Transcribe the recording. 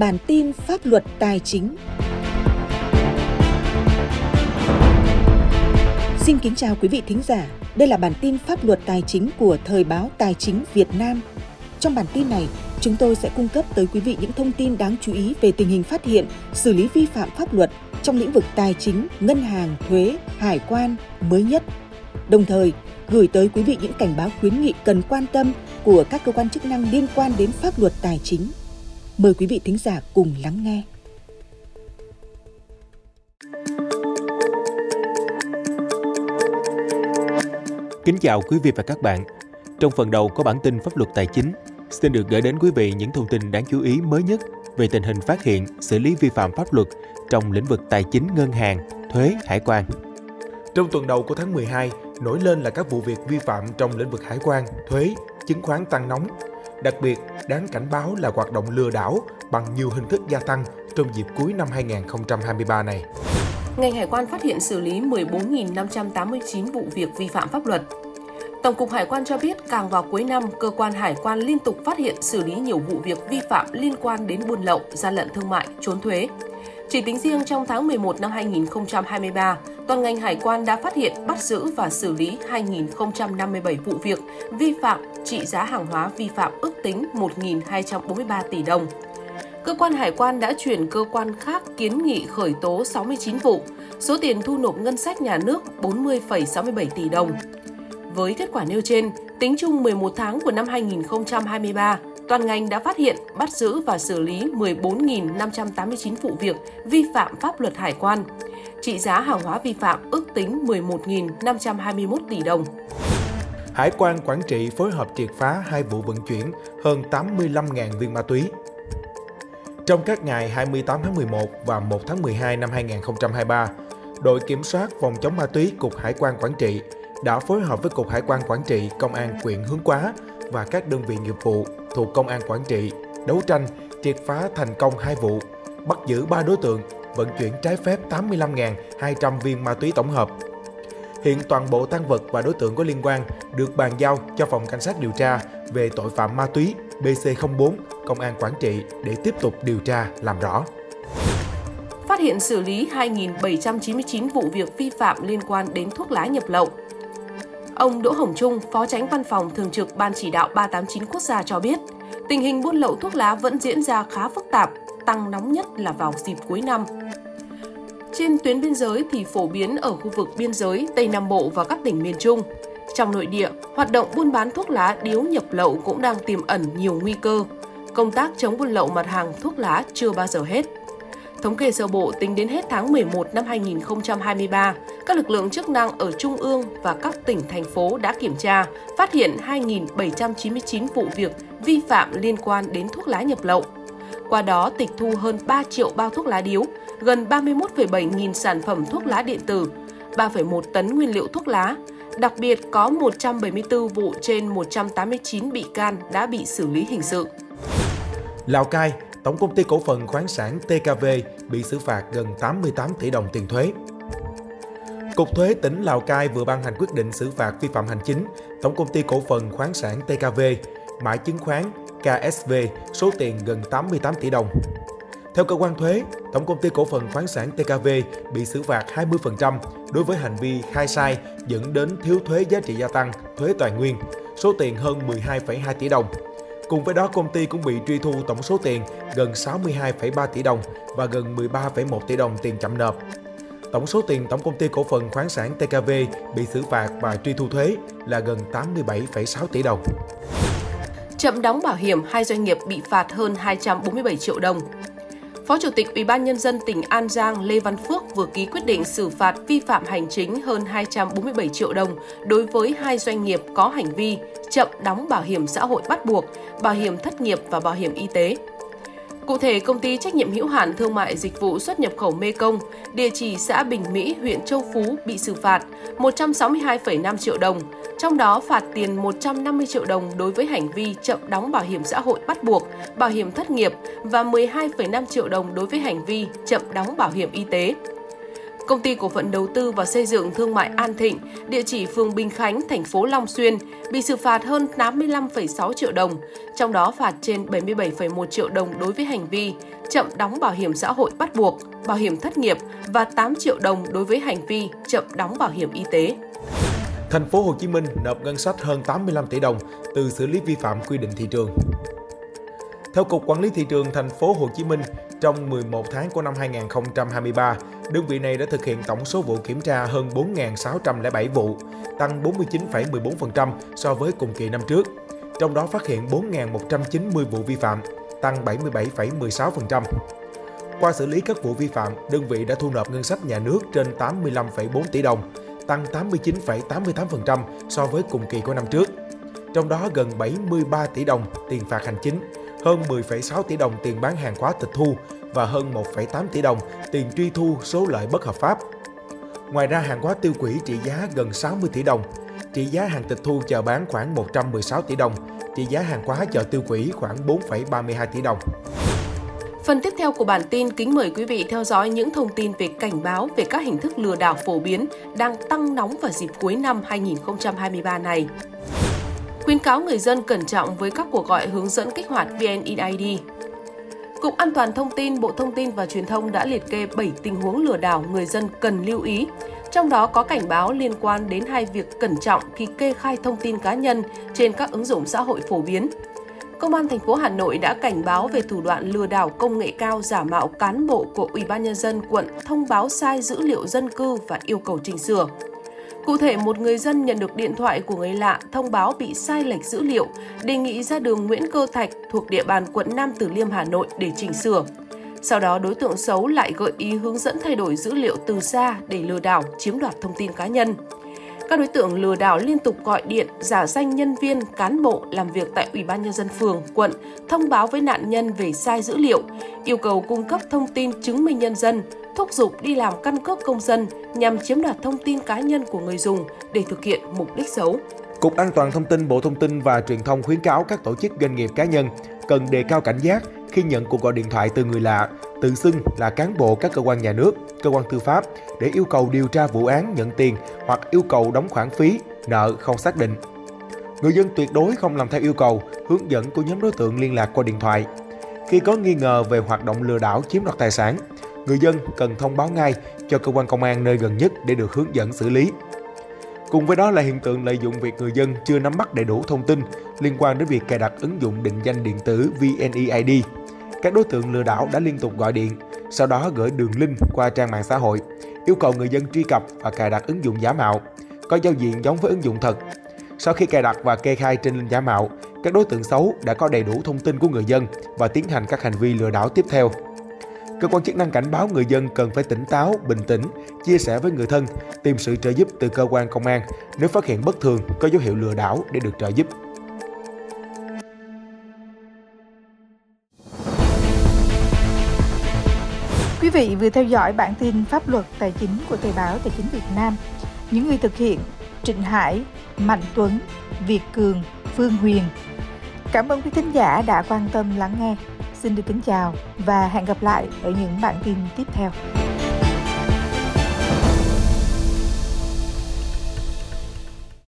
Bản tin pháp luật tài chính. Xin kính chào quý vị thính giả. Đây là bản tin pháp luật tài chính của Thời báo Tài chính Việt Nam. Trong bản tin này, chúng tôi sẽ cung cấp tới quý vị những thông tin đáng chú ý về tình hình phát hiện, xử lý vi phạm pháp luật trong lĩnh vực tài chính, ngân hàng, thuế, hải quan mới nhất. Đồng thời, gửi tới quý vị những cảnh báo khuyến nghị cần quan tâm của các cơ quan chức năng liên quan đến pháp luật tài chính. Mời quý vị thính giả cùng lắng nghe. Kính chào quý vị và các bạn. Trong phần đầu có bản tin pháp luật tài chính, xin được gửi đến quý vị những thông tin đáng chú ý mới nhất về tình hình phát hiện, xử lý vi phạm pháp luật trong lĩnh vực tài chính ngân hàng, thuế, hải quan. Trong tuần đầu của tháng 12, nổi lên là các vụ việc vi phạm trong lĩnh vực hải quan, thuế, chứng khoán tăng nóng. Đặc biệt, đáng cảnh báo là hoạt động lừa đảo bằng nhiều hình thức gia tăng trong dịp cuối năm 2023 này. Ngành hải quan phát hiện xử lý 14.589 vụ việc vi phạm pháp luật. Tổng cục Hải quan cho biết càng vào cuối năm, cơ quan hải quan liên tục phát hiện xử lý nhiều vụ việc vi phạm liên quan đến buôn lậu, gian lận thương mại, trốn thuế. Chỉ tính riêng trong tháng 11 năm 2023, toàn ngành hải quan đã phát hiện, bắt giữ và xử lý 2.057 vụ việc vi phạm trị giá hàng hóa vi phạm ước tính 1.243 tỷ đồng. Cơ quan hải quan đã chuyển cơ quan khác kiến nghị khởi tố 69 vụ, số tiền thu nộp ngân sách nhà nước 40,67 tỷ đồng. Với kết quả nêu trên, tính chung 11 tháng của năm 2023, toàn ngành đã phát hiện, bắt giữ và xử lý 14.589 vụ việc vi phạm pháp luật hải quan. Trị giá hàng hóa vi phạm ước tính 11.521 tỷ đồng. Hải quan Quảng Trị phối hợp triệt phá hai vụ vận chuyển hơn 85.000 viên ma túy. Trong các ngày 28 tháng 11 và 1 tháng 12 năm 2023, đội kiểm soát phòng chống ma túy Cục Hải quan Quảng Trị đã phối hợp với Cục Hải quan Quảng Trị, Công an quyện Hướng Quá và các đơn vị nghiệp vụ thuộc Công an Quảng Trị đấu tranh triệt phá thành công hai vụ, bắt giữ 3 đối tượng vận chuyển trái phép 85.200 viên ma túy tổng hợp. Hiện toàn bộ tăng vật và đối tượng có liên quan được bàn giao cho Phòng Cảnh sát điều tra về tội phạm ma túy BC04 Công an Quảng Trị để tiếp tục điều tra làm rõ. Phát hiện xử lý 2.799 vụ việc vi phạm liên quan đến thuốc lá nhập lậu. Ông Đỗ Hồng Trung, Phó Tránh Văn phòng Thường trực Ban Chỉ đạo 389 Quốc gia cho biết, tình hình buôn lậu thuốc lá vẫn diễn ra khá phức tạp, tăng nóng nhất là vào dịp cuối năm. Trên tuyến biên giới thì phổ biến ở khu vực biên giới Tây Nam Bộ và các tỉnh miền Trung. Trong nội địa, hoạt động buôn bán thuốc lá điếu nhập lậu cũng đang tiềm ẩn nhiều nguy cơ. Công tác chống buôn lậu mặt hàng thuốc lá chưa bao giờ hết. Thống kê sơ bộ tính đến hết tháng 11 năm 2023, các lực lượng chức năng ở Trung ương và các tỉnh, thành phố đã kiểm tra, phát hiện 2.799 vụ việc vi phạm liên quan đến thuốc lá nhập lậu. Qua đó tịch thu hơn 3 triệu bao thuốc lá điếu, gần 31,7 nghìn sản phẩm thuốc lá điện tử, 3,1 tấn nguyên liệu thuốc lá. Đặc biệt có 174 vụ trên 189 bị can đã bị xử lý hình sự. Lào Cai, Tổng công ty cổ phần khoáng sản TKV bị xử phạt gần 88 tỷ đồng tiền thuế. Cục thuế tỉnh Lào Cai vừa ban hành quyết định xử phạt vi phạm hành chính Tổng công ty cổ phần khoáng sản TKV, mã chứng khoán KSV số tiền gần 88 tỷ đồng. Theo cơ quan thuế, Tổng công ty cổ phần khoáng sản TKV bị xử phạt 20% đối với hành vi khai sai dẫn đến thiếu thuế giá trị gia tăng, thuế toàn nguyên, số tiền hơn 12,2 tỷ đồng. Cùng với đó, công ty cũng bị truy thu tổng số tiền gần 62,3 tỷ đồng và gần 13,1 tỷ đồng tiền chậm nộp. Tổng số tiền tổng công ty cổ phần khoáng sản TKV bị xử phạt và truy thu thuế là gần 87,6 tỷ đồng. Chậm đóng bảo hiểm, hai doanh nghiệp bị phạt hơn 247 triệu đồng. Phó Chủ tịch Ủy ban nhân dân tỉnh An Giang Lê Văn Phước vừa ký quyết định xử phạt vi phạm hành chính hơn 247 triệu đồng đối với hai doanh nghiệp có hành vi chậm đóng bảo hiểm xã hội bắt buộc, bảo hiểm thất nghiệp và bảo hiểm y tế. Cụ thể, công ty trách nhiệm hữu hạn thương mại dịch vụ xuất nhập khẩu Mê Công, địa chỉ xã Bình Mỹ, huyện Châu Phú bị xử phạt 162,5 triệu đồng, trong đó phạt tiền 150 triệu đồng đối với hành vi chậm đóng bảo hiểm xã hội bắt buộc, bảo hiểm thất nghiệp và 12,5 triệu đồng đối với hành vi chậm đóng bảo hiểm y tế. Công ty cổ phần đầu tư và xây dựng thương mại An Thịnh, địa chỉ phường Bình Khánh, thành phố Long Xuyên, bị xử phạt hơn 85,6 triệu đồng, trong đó phạt trên 77,1 triệu đồng đối với hành vi chậm đóng bảo hiểm xã hội bắt buộc, bảo hiểm thất nghiệp và 8 triệu đồng đối với hành vi chậm đóng bảo hiểm y tế. Thành phố Hồ Chí Minh nộp ngân sách hơn 85 tỷ đồng từ xử lý vi phạm quy định thị trường. Theo Cục Quản lý Thị trường thành phố Hồ Chí Minh, trong 11 tháng của năm 2023, đơn vị này đã thực hiện tổng số vụ kiểm tra hơn 4.607 vụ, tăng 49,14% so với cùng kỳ năm trước. Trong đó phát hiện 4.190 vụ vi phạm, tăng 77,16%. Qua xử lý các vụ vi phạm, đơn vị đã thu nộp ngân sách nhà nước trên 85,4 tỷ đồng, tăng 89,88% so với cùng kỳ của năm trước. Trong đó gần 73 tỷ đồng tiền phạt hành chính, hơn 10,6 tỷ đồng tiền bán hàng hóa tịch thu và hơn 1,8 tỷ đồng tiền truy thu số lợi bất hợp pháp. Ngoài ra hàng hóa tiêu quỷ trị giá gần 60 tỷ đồng, trị giá hàng tịch thu chợ bán khoảng 116 tỷ đồng, trị giá hàng hóa chợ tiêu quỷ khoảng 4,32 tỷ đồng. Phần tiếp theo của bản tin kính mời quý vị theo dõi những thông tin về cảnh báo về các hình thức lừa đảo phổ biến đang tăng nóng vào dịp cuối năm 2023 này. Khuyến cáo người dân cẩn trọng với các cuộc gọi hướng dẫn kích hoạt VNeID. Cục An toàn Thông tin, Bộ Thông tin và Truyền thông đã liệt kê 7 tình huống lừa đảo người dân cần lưu ý. Trong đó có cảnh báo liên quan đến hai việc cẩn trọng khi kê khai thông tin cá nhân trên các ứng dụng xã hội phổ biến. Công an thành phố Hà Nội đã cảnh báo về thủ đoạn lừa đảo công nghệ cao giả mạo cán bộ của Ủy ban nhân dân quận thông báo sai dữ liệu dân cư và yêu cầu chỉnh sửa. Cụ thể, một người dân nhận được điện thoại của người lạ thông báo bị sai lệch dữ liệu, đề nghị ra đường Nguyễn Cơ Thạch thuộc địa bàn quận Nam Từ Liêm, Hà Nội để chỉnh sửa. Sau đó, đối tượng xấu lại gợi ý hướng dẫn thay đổi dữ liệu từ xa để lừa đảo, chiếm đoạt thông tin cá nhân. Các đối tượng lừa đảo liên tục gọi điện, giả danh nhân viên, cán bộ làm việc tại Ủy ban nhân dân phường, quận, thông báo với nạn nhân về sai dữ liệu, yêu cầu cung cấp thông tin chứng minh nhân dân, thúc giục đi làm căn cước công dân nhằm chiếm đoạt thông tin cá nhân của người dùng để thực hiện mục đích xấu. Cục An toàn thông tin Bộ Thông tin và Truyền thông khuyến cáo các tổ chức doanh nghiệp cá nhân cần đề cao cảnh giác khi nhận cuộc gọi điện thoại từ người lạ, tự xưng là cán bộ các cơ quan nhà nước, cơ quan tư pháp để yêu cầu điều tra vụ án nhận tiền hoặc yêu cầu đóng khoản phí, nợ không xác định. Người dân tuyệt đối không làm theo yêu cầu, hướng dẫn của nhóm đối tượng liên lạc qua điện thoại. Khi có nghi ngờ về hoạt động lừa đảo chiếm đoạt tài sản, người dân cần thông báo ngay cho cơ quan công an nơi gần nhất để được hướng dẫn xử lý. Cùng với đó là hiện tượng lợi dụng việc người dân chưa nắm bắt đầy đủ thông tin liên quan đến việc cài đặt ứng dụng định danh điện tử VNeID. Các đối tượng lừa đảo đã liên tục gọi điện, sau đó gửi đường link qua trang mạng xã hội, yêu cầu người dân truy cập và cài đặt ứng dụng giả mạo, có giao diện giống với ứng dụng thật. Sau khi cài đặt và kê khai trên link giả mạo, các đối tượng xấu đã có đầy đủ thông tin của người dân và tiến hành các hành vi lừa đảo tiếp theo. Cơ quan chức năng cảnh báo người dân cần phải tỉnh táo, bình tĩnh, chia sẻ với người thân, tìm sự trợ giúp từ cơ quan công an nếu phát hiện bất thường có dấu hiệu lừa đảo để được trợ giúp. Vị vừa theo dõi bản tin pháp luật tài chính của Thời báo Tài chính Việt Nam. Những người thực hiện Trịnh Hải, Mạnh Tuấn, Việt Cường, Phương Huyền. Cảm ơn quý thính giả đã quan tâm lắng nghe. Xin được kính chào và hẹn gặp lại ở những bản tin tiếp theo.